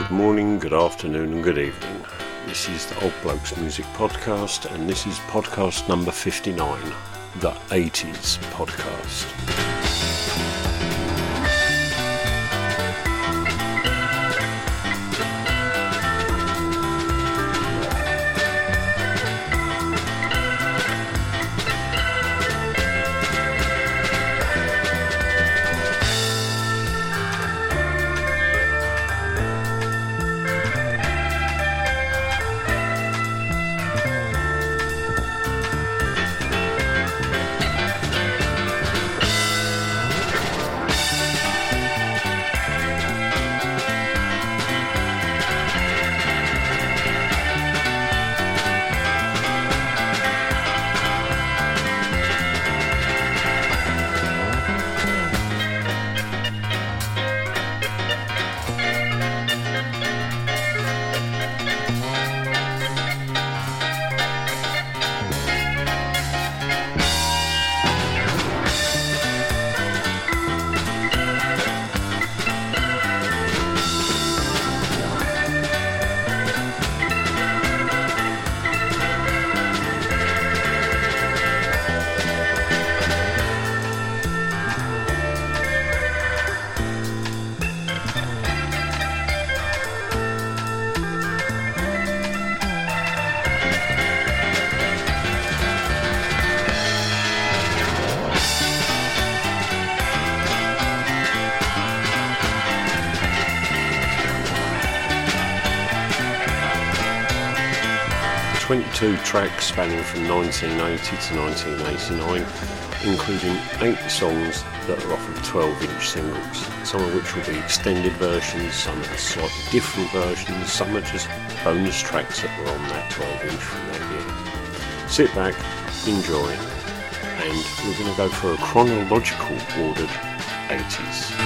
Good morning, good afternoon, and good evening. This is the Old Blokes Music Podcast, and this is podcast number 59, the 80s podcast. 22 tracks spanning from 1980 to 1989, including 8 songs that are off of 12 inch singles, some of which will be extended versions, some are slightly different versions, some are just bonus tracks that were on that 12 inch from that year. Sit back, enjoy, and we're going to go for a chronological ordered 80s.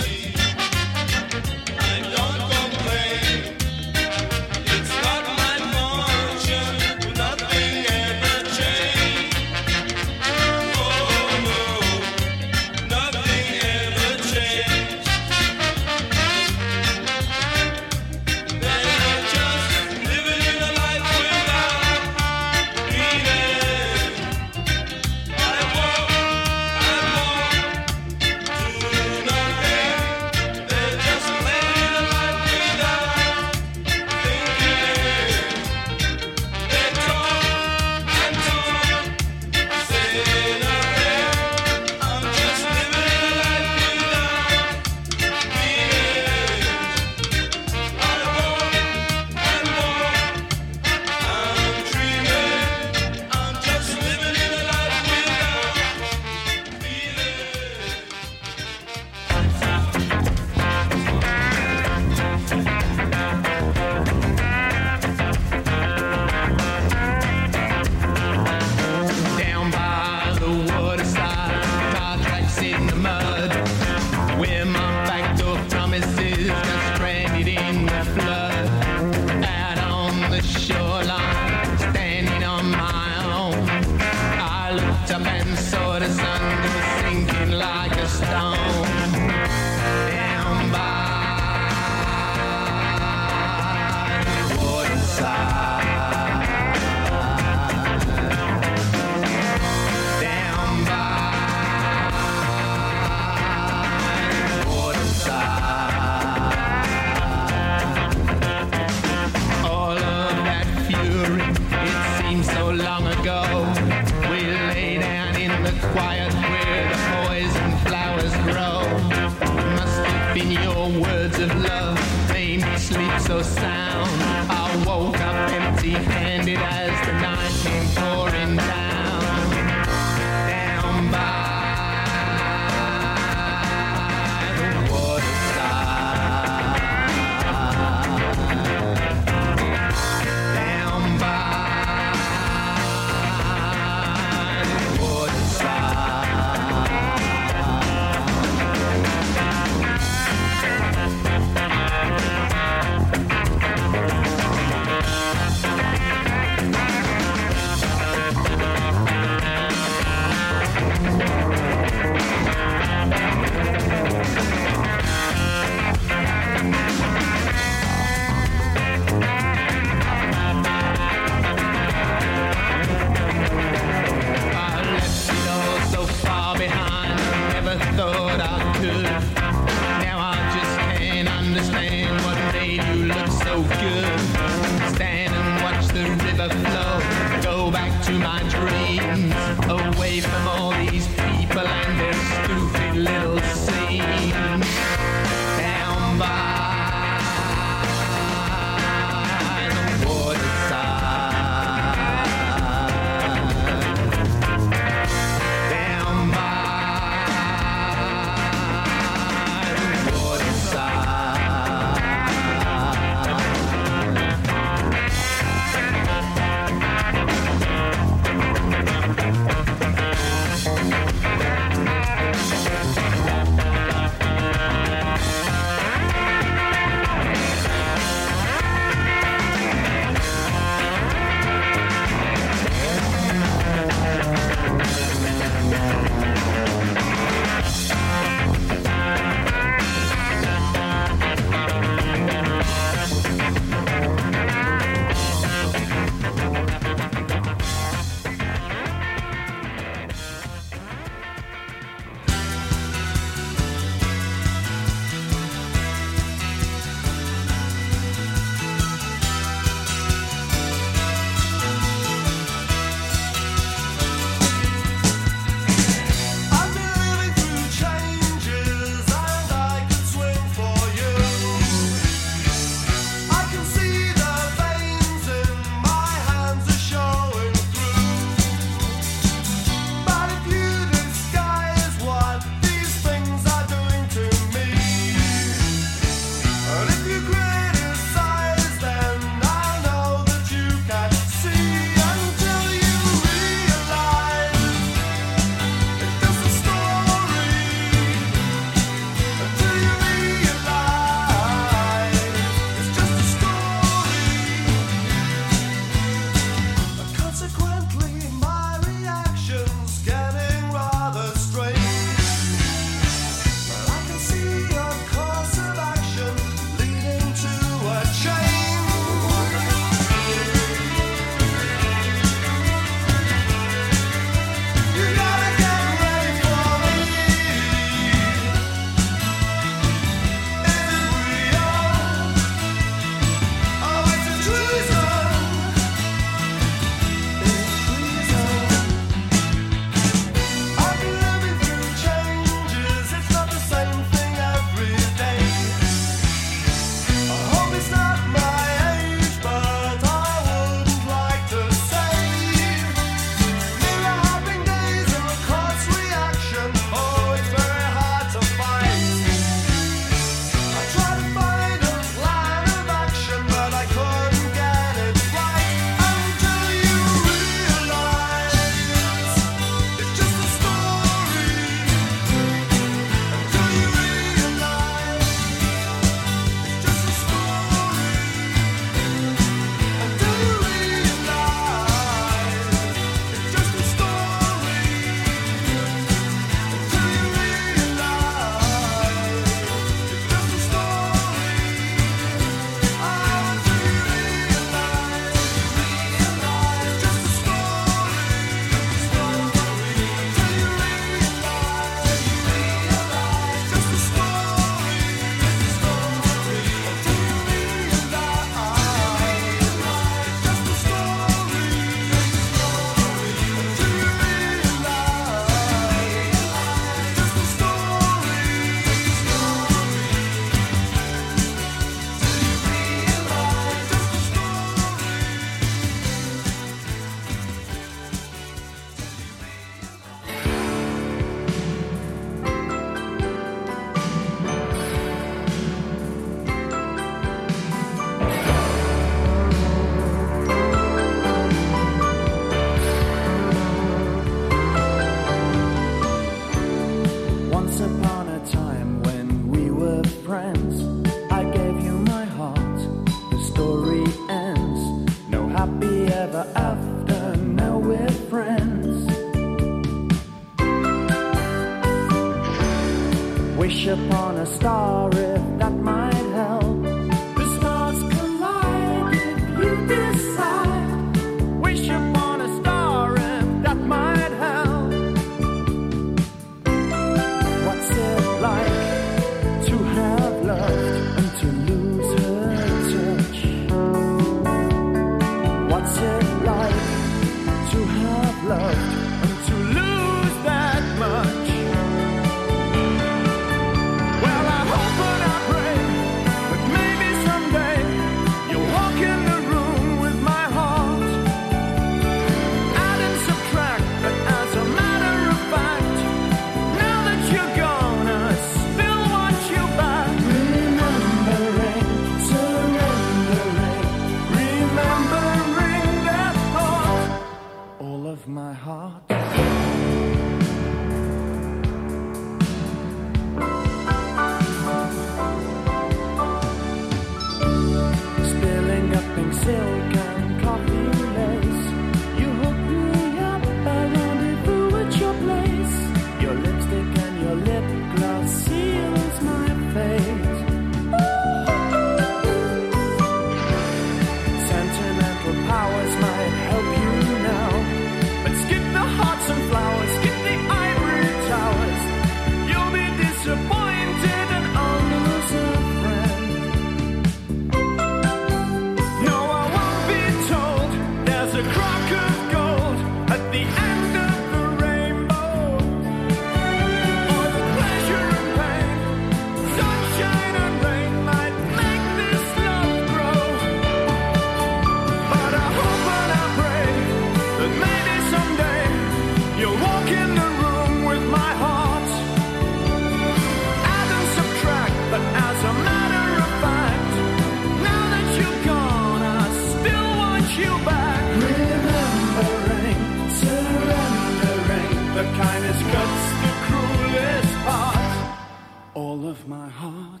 Of my heart.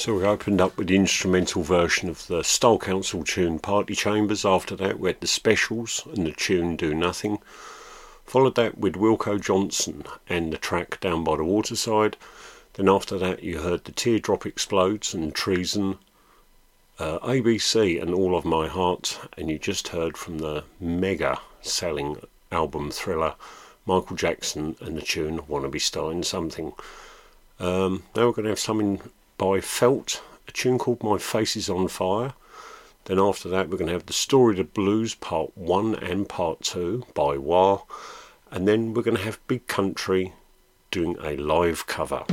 So we opened up with the instrumental version of the Style Council tune Party Chambers. After that, we had the specials and the tune Do Nothing. Followed that with Wilko Johnson and the track Down by the Waterside. Then after that, you heard the Teardrop Explodes and Treason, uh, ABC and All of My Heart, and you just heard from the mega selling album Thriller, Michael Jackson and the tune Wanna Be Starting Something. Um, now we're going to have something by Felt, a tune called My Face is on Fire. Then after that, we're going to have The Story of the Blues Part 1 and Part 2 by Wah. And then we're going to have Big Country doing a live cover.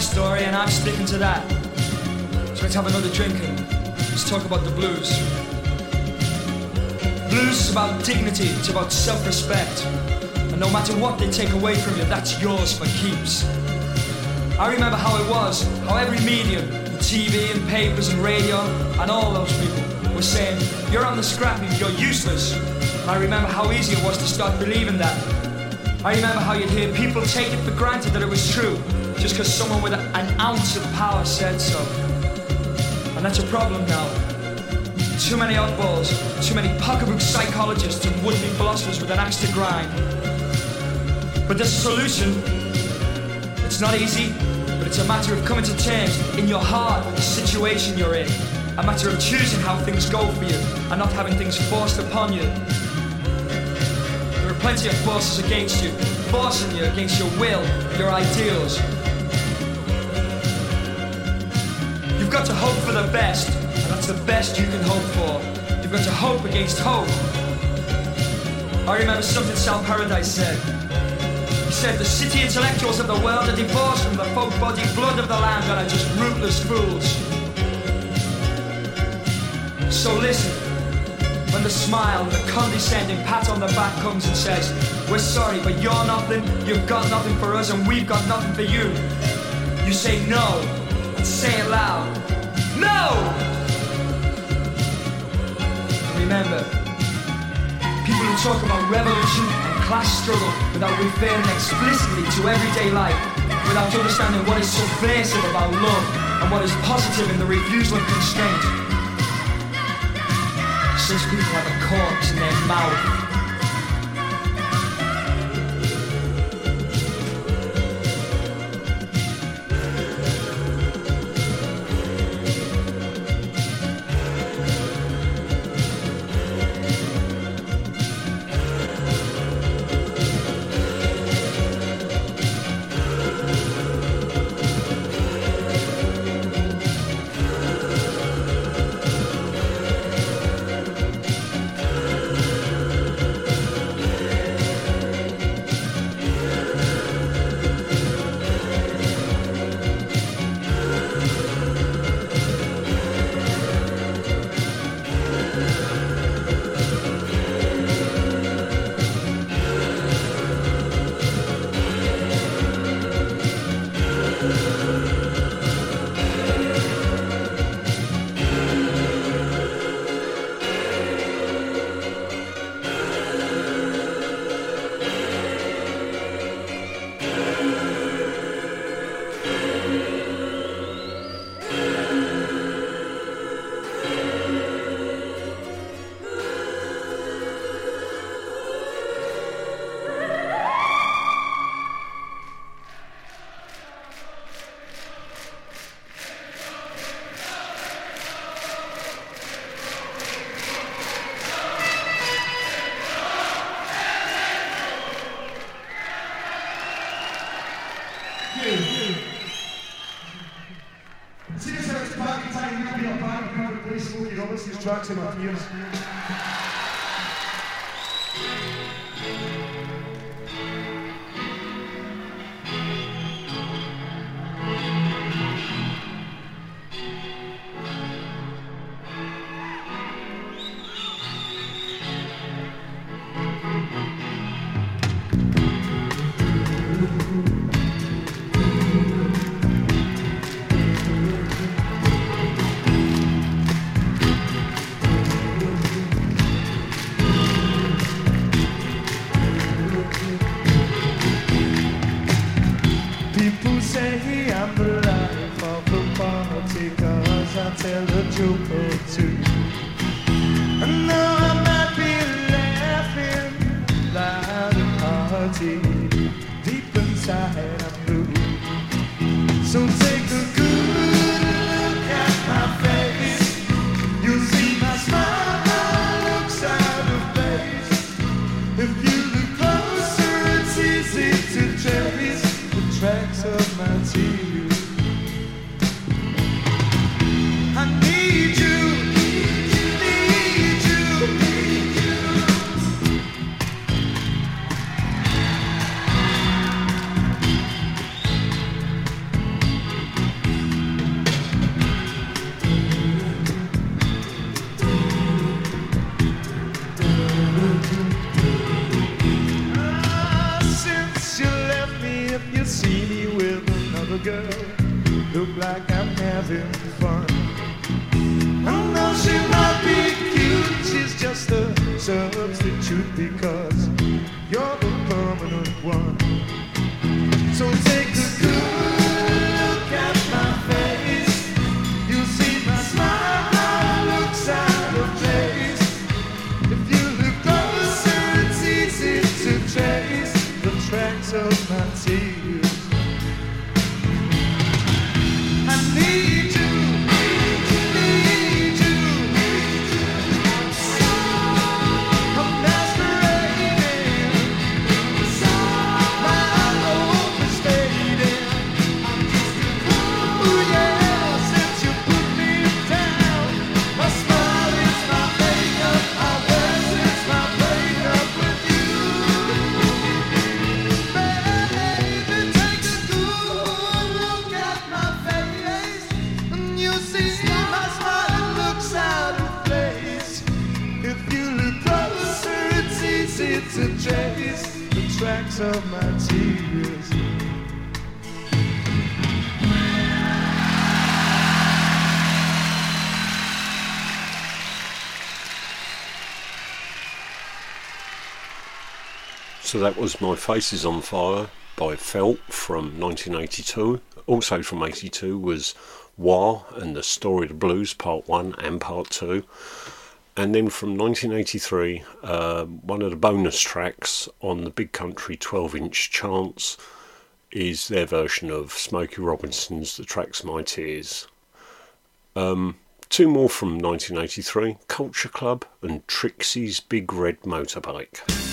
Story, and I'm sticking to that. So let's have another drink and let's talk about the blues. Blues is about dignity, it's about self respect. And no matter what they take away from you, that's yours for keeps. I remember how it was, how every medium, TV and papers and radio, and all those people were saying, You're on the scrap heap, you're useless. And I remember how easy it was to start believing that. I remember how you'd hear people take it for granted that it was true, just because someone with an ounce of power said so. And that's a problem now. Too many oddballs, too many pocketbook psychologists and would-be philosophers with an axe to grind. But there's a solution. It's not easy, but it's a matter of coming to terms in your heart with the situation you're in. A matter of choosing how things go for you and not having things forced upon you. There are plenty of forces against you, forcing you against your will, your ideals. You've got to hope for the best, and that's the best you can hope for. You've got to hope against hope. I remember something Sal Paradise said. He said the city intellectuals of the world are divorced from the folk body blood of the land and are just rootless fools. So listen, when the smile and the condescending pat on the back comes and says, We're sorry, but you're nothing, you've got nothing for us, and we've got nothing for you. You say no, and say it loud. No! Remember, people who talk about revolution and class struggle without referring explicitly to everyday life, without understanding what is subversive about love and what is positive in the refusal of constraint. Since people have a corpse in their mouth. Tracks in my ears. So that was My Face is on Fire by Felt from 1982. Also from 82 was Wah! and the Story of the Blues Part 1 and Part 2. And then from 1983, uh, one of the bonus tracks on the Big Country 12 inch chance is their version of Smokey Robinson's The Tracks My Tears. Um, two more from 1983 Culture Club and Trixie's Big Red Motorbike.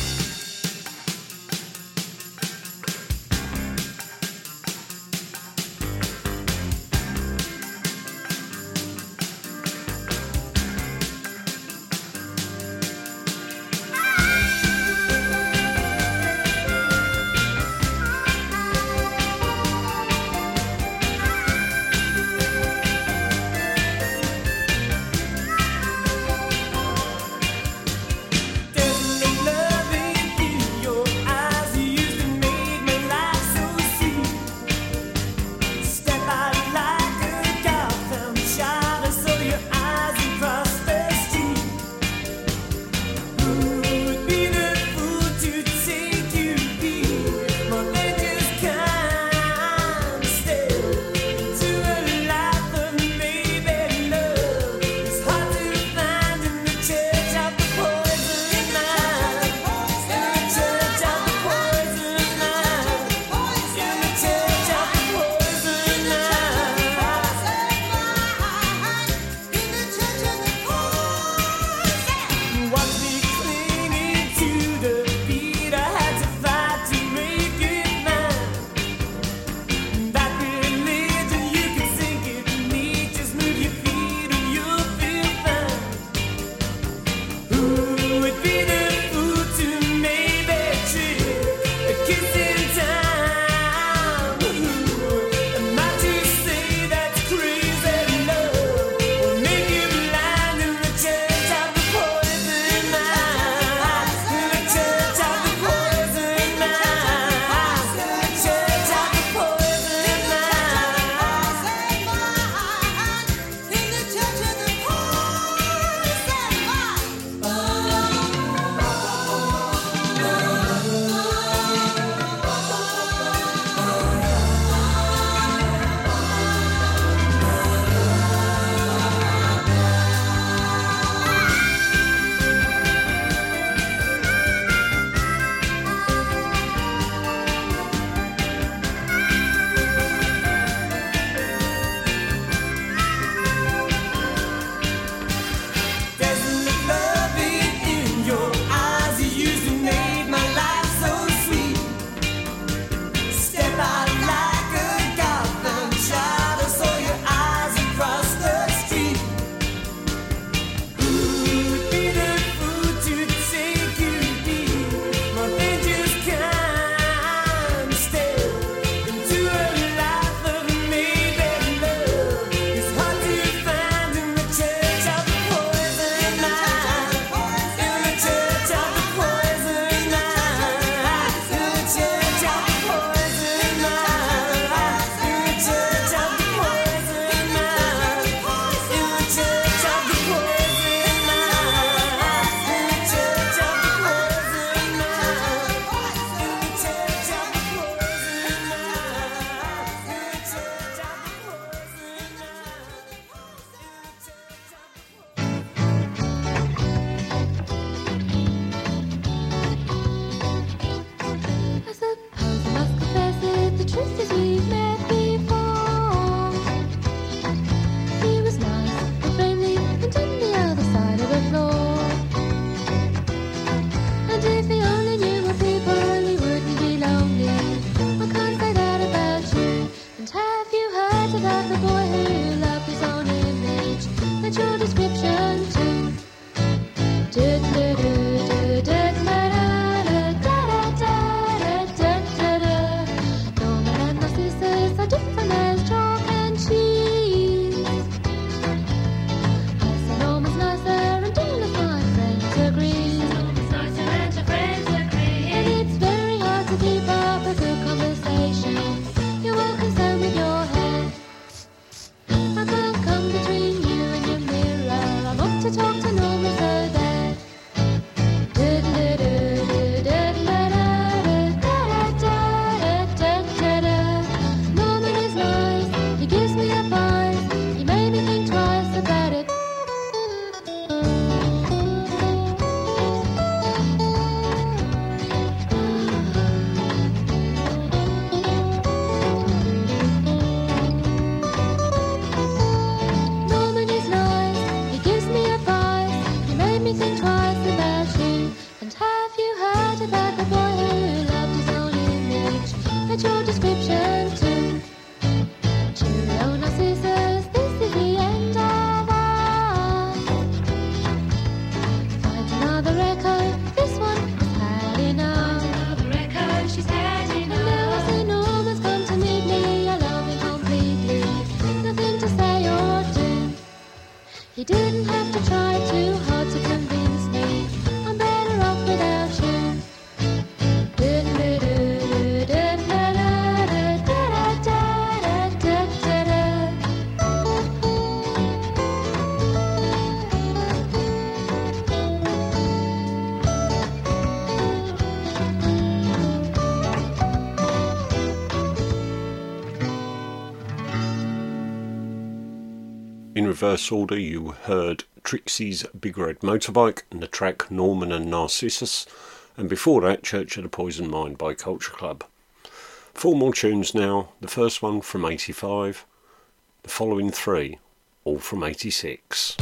He didn't have to try reverse order, you heard Trixie's Big Red Motorbike and the track Norman and Narcissus, and before that, Church of the Poison Mind by Culture Club. Four more tunes now, the first one from 85, the following three, all from 86.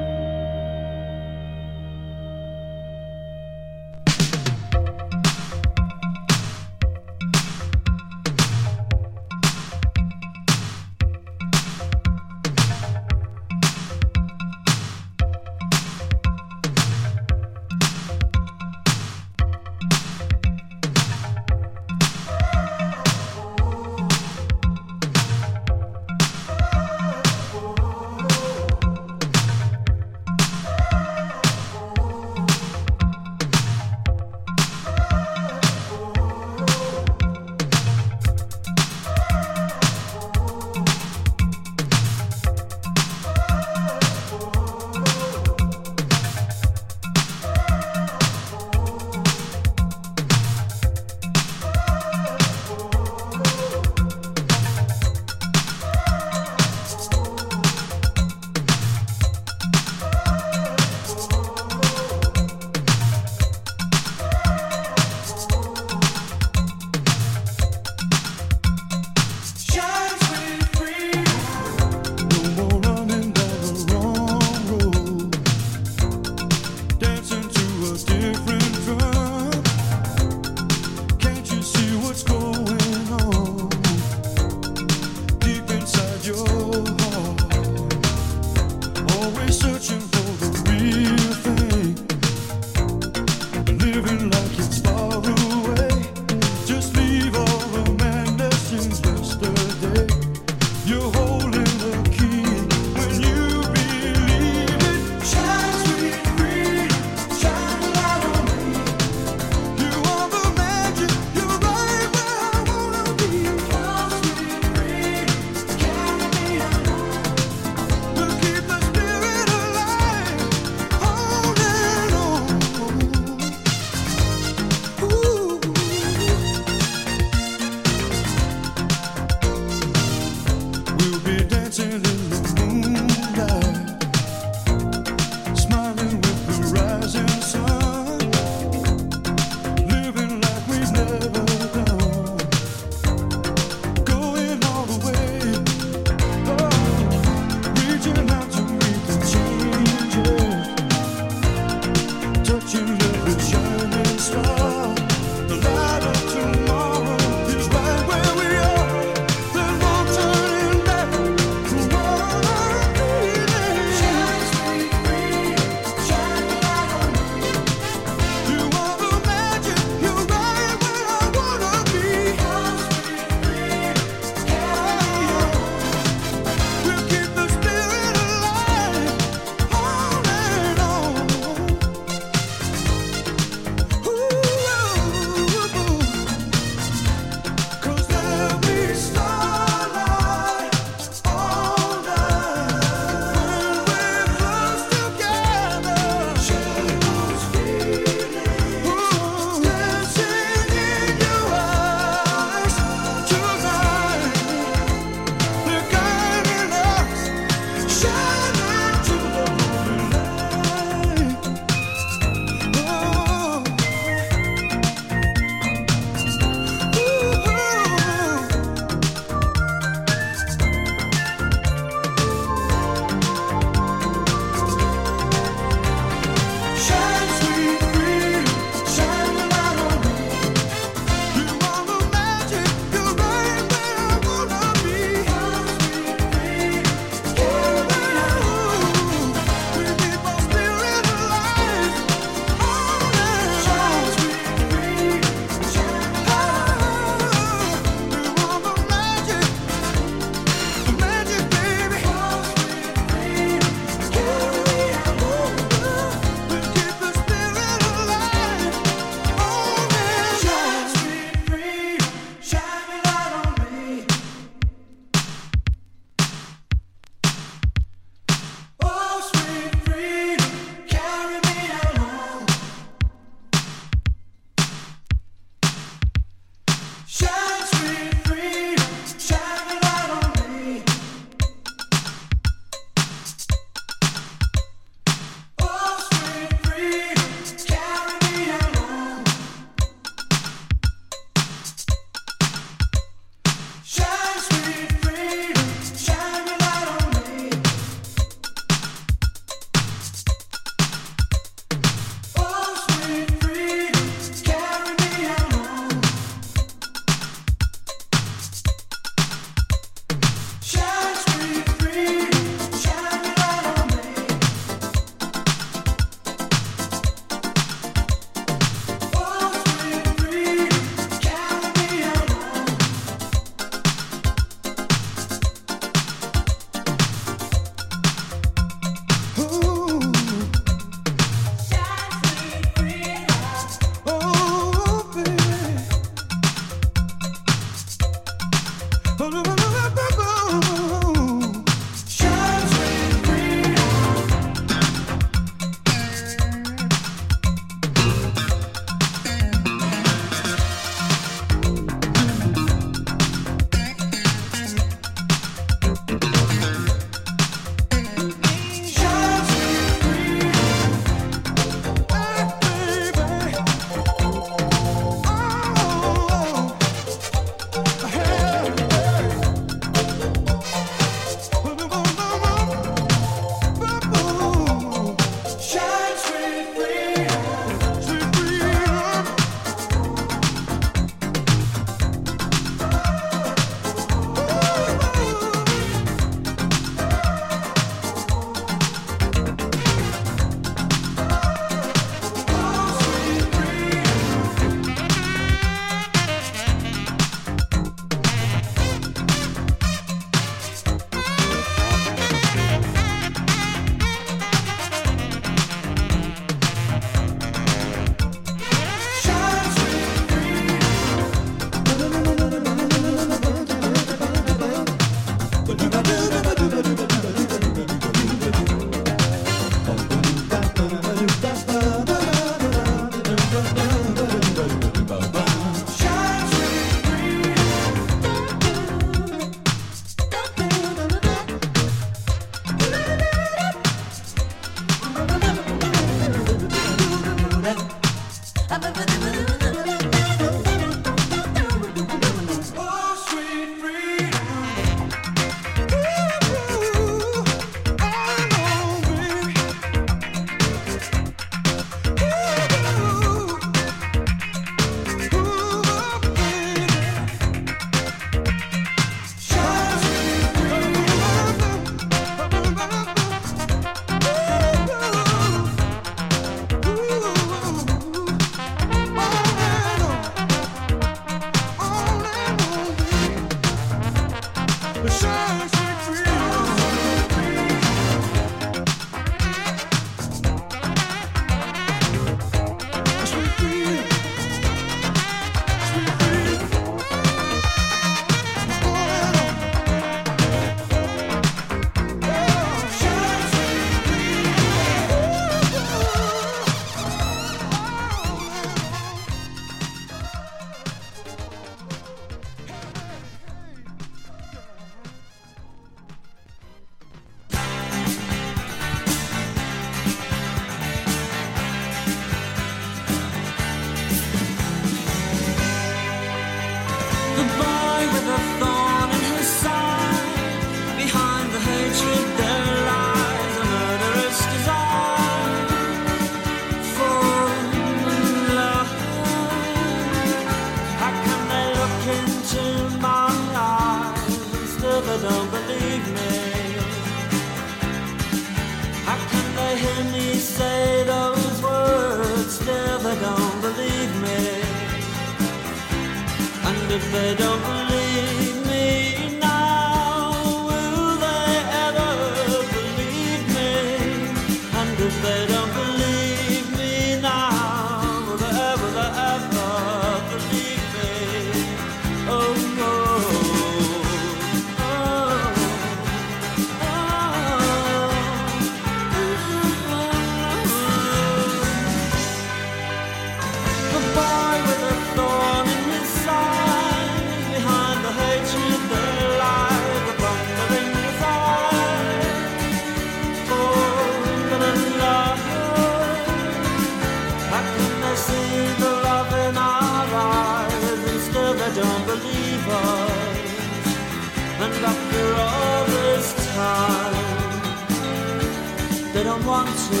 Want to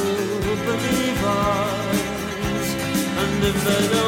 believe us. And if they don't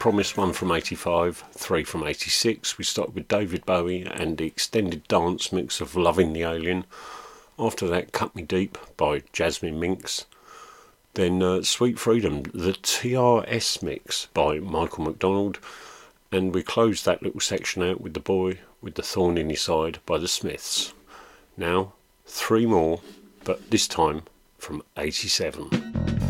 promised, one from 85, three from 86. We started with David Bowie and the extended dance mix of Loving the Alien. After that, Cut Me Deep by Jasmine Minks. Then uh, Sweet Freedom, the TRS mix by Michael McDonald. And we closed that little section out with The Boy with the Thorn in His Side by the Smiths. Now, three more, but this time from 87.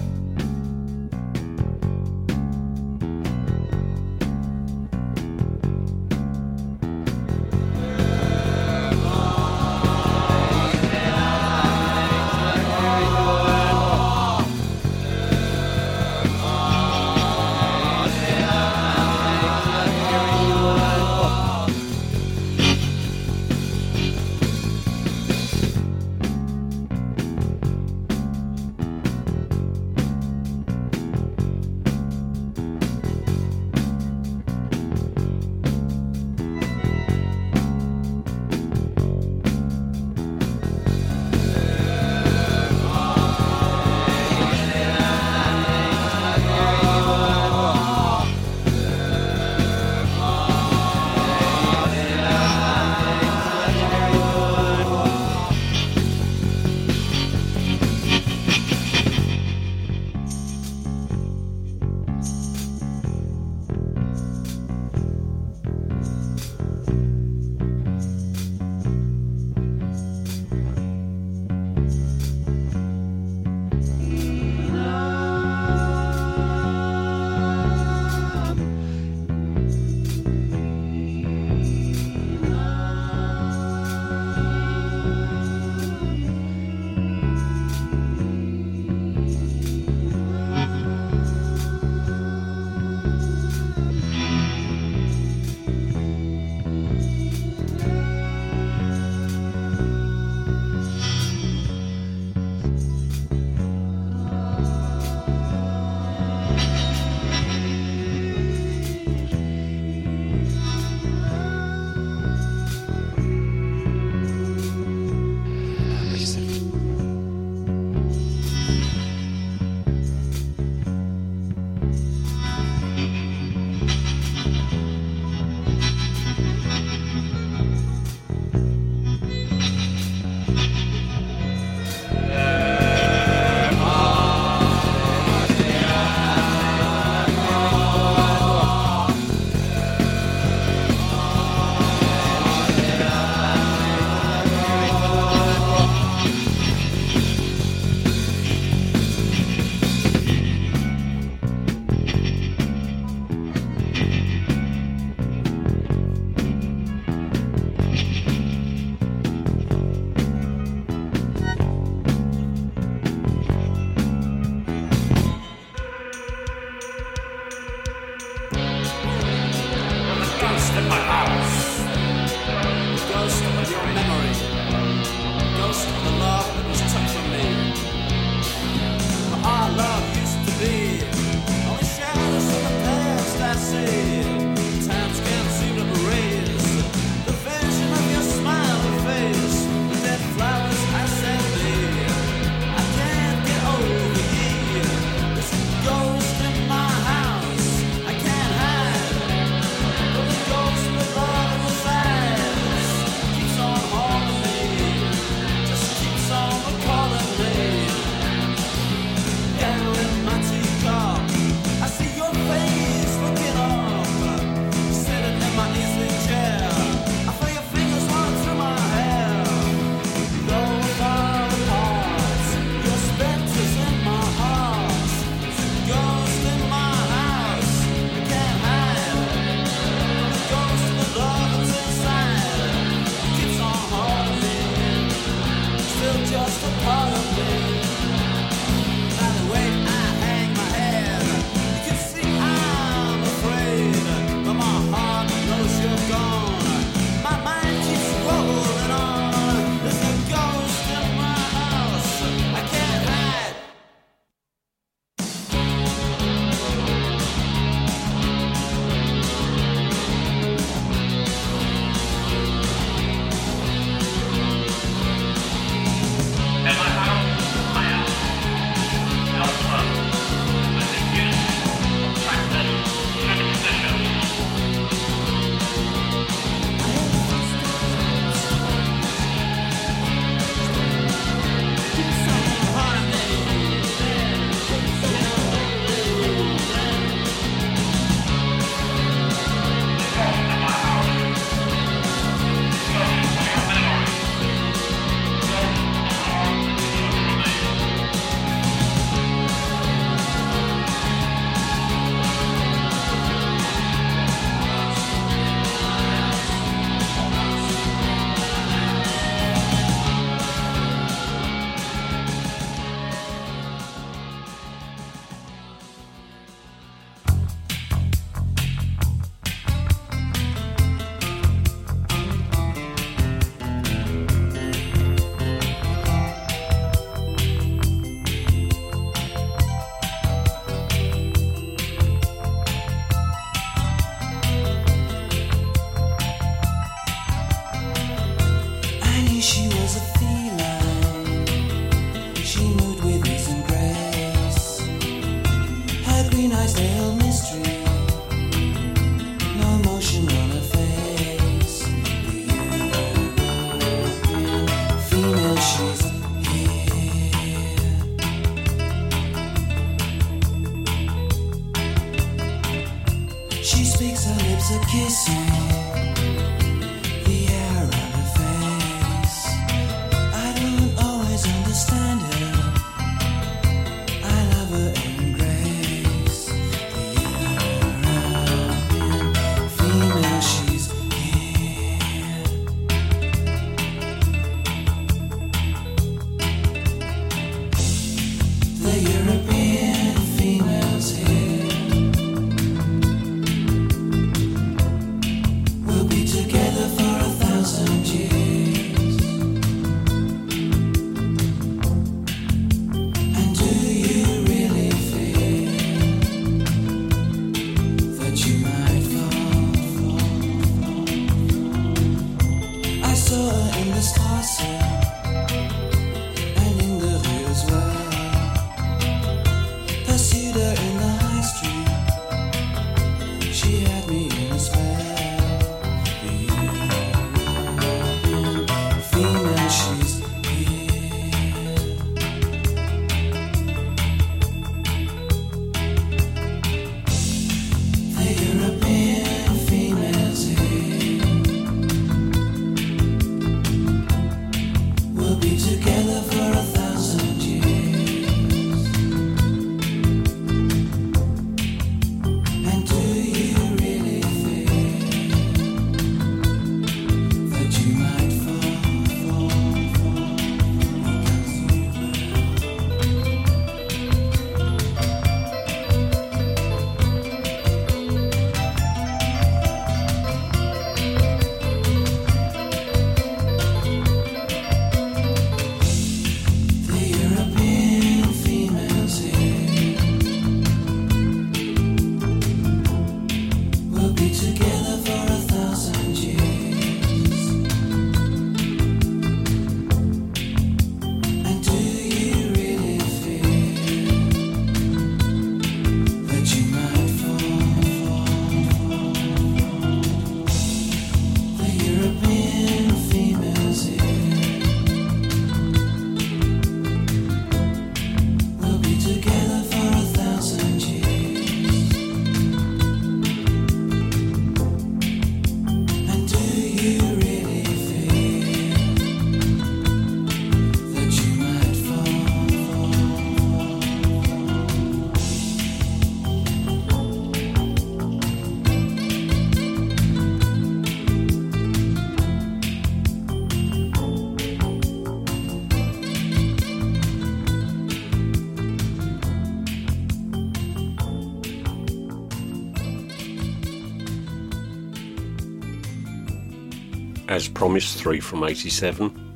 Promised, three from 87.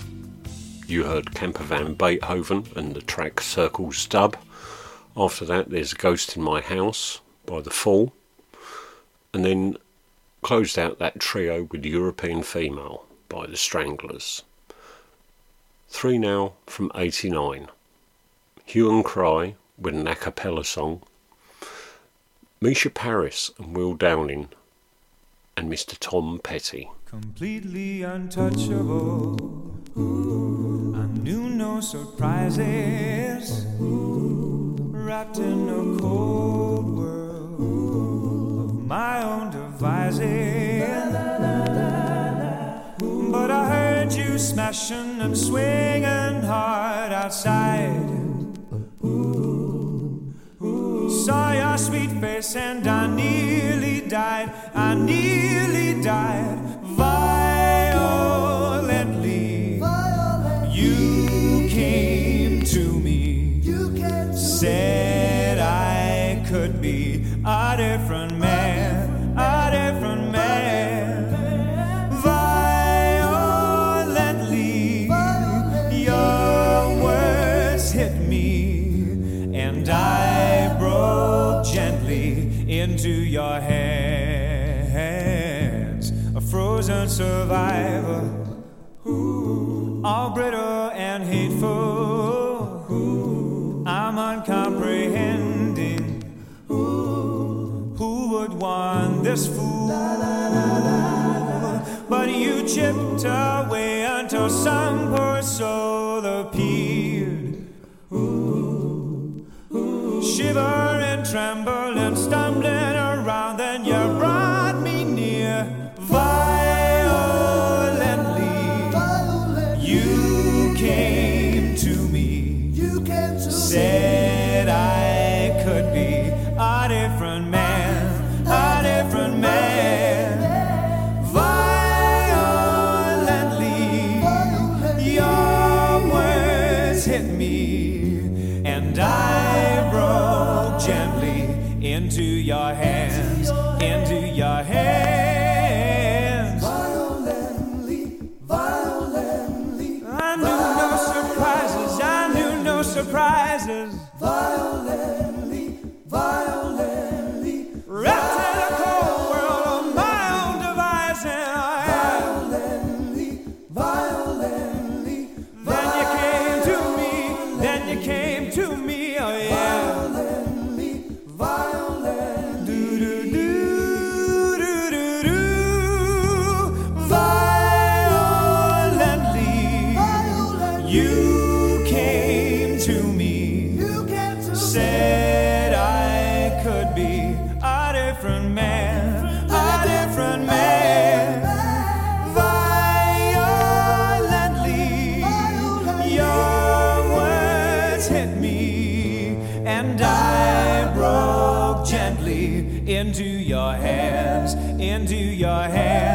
You heard Camper Van Beethoven and the track Circle Stub. After that, there's Ghost in My House by The Fall. And then closed out that trio with European Female by The Stranglers. Three now from 89. Hue and Cry with an a cappella song. Mica Paris and Will Downing and Mr. Tom Petty. Completely untouchable. I knew no surprises, wrapped in a cold world of my own devising. But I heard you smashing and swinging hard outside. Saw your sweet face and I nearly died. I nearly died violently. You came to me, said Frozen survivor, all brittle and hateful. I'm uncomprehending. Who would want this fool? But you chipped away until some poor soul appeared. Shiver and tremble into your hands, into your hands,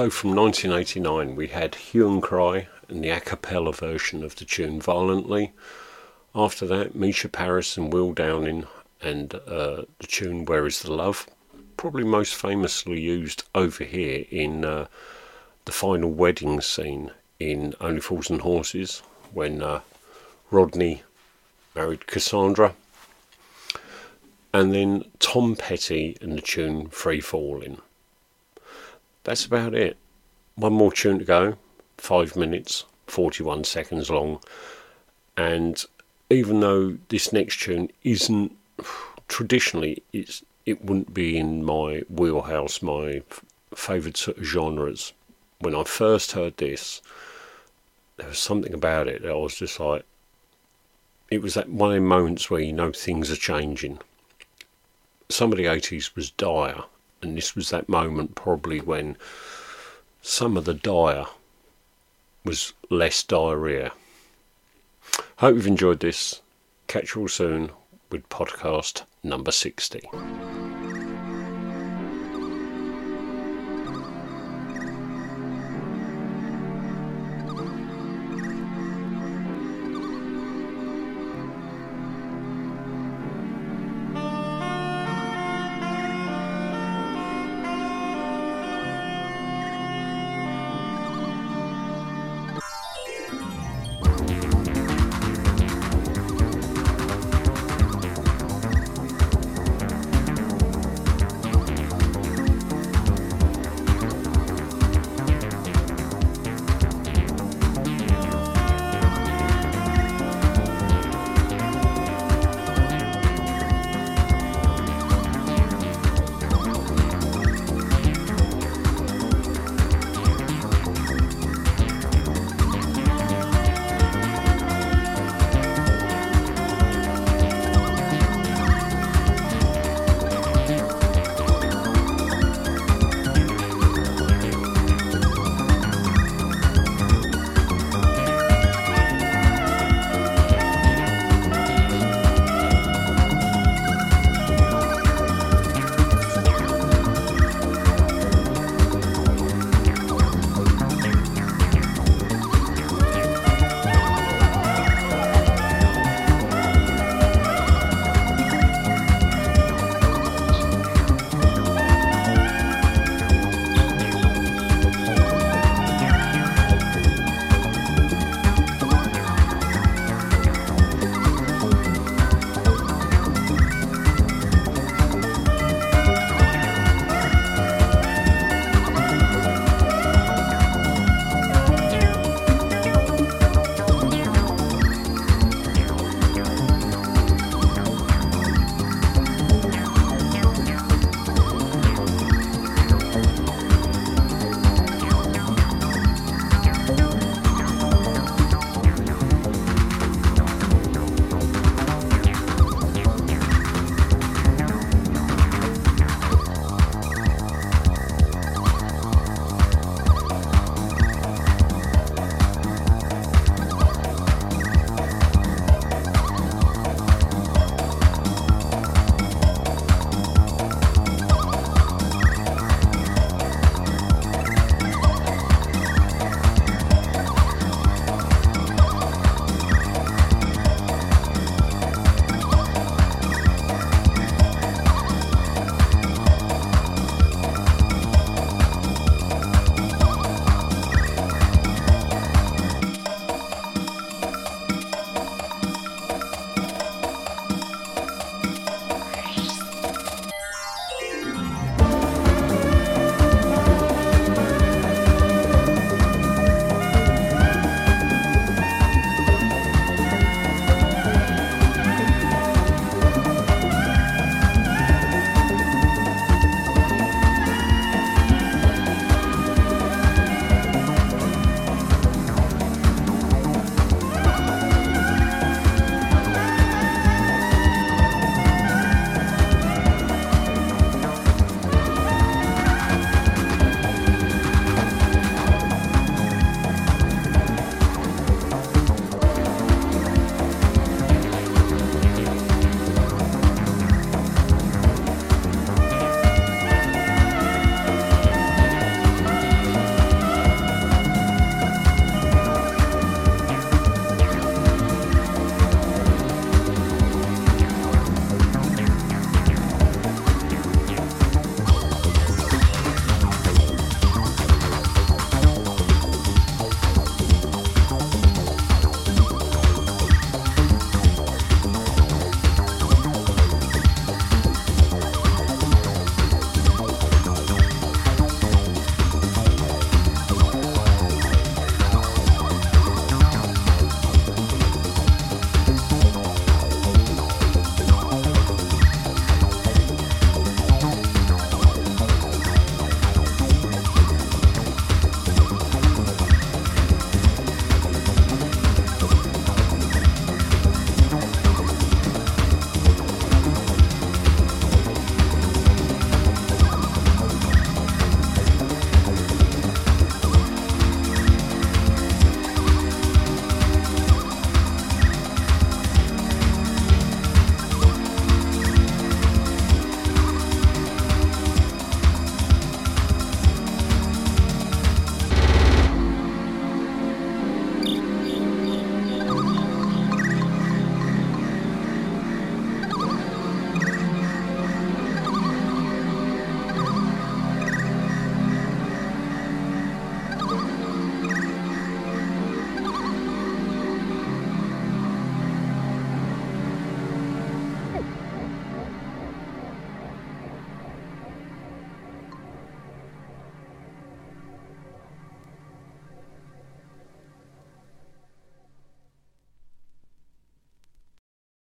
So from 1989, we had Hue and Cry and the a cappella version of the tune Violently. After that, Mica Paris and Will Downing and uh, the tune Where Is the Love, probably most famously used over here in uh, the final wedding scene in Only Fools and Horses when uh, Rodney married Cassandra. And then Tom Petty and the tune Free Falling. That's about it. One more tune to go, five minutes, 41 seconds long. And even though this next tune isn't traditionally, it's it wouldn't be in my wheelhouse, my f- favourite sort of genres. When I first heard this, there was something about it that I was just like, it was that one of them moments where you know things are changing. Some of the 80s was dire, and this was that moment probably when some of the dire was less diarrhea. Hope you've enjoyed this. Catch you all soon with podcast number 60.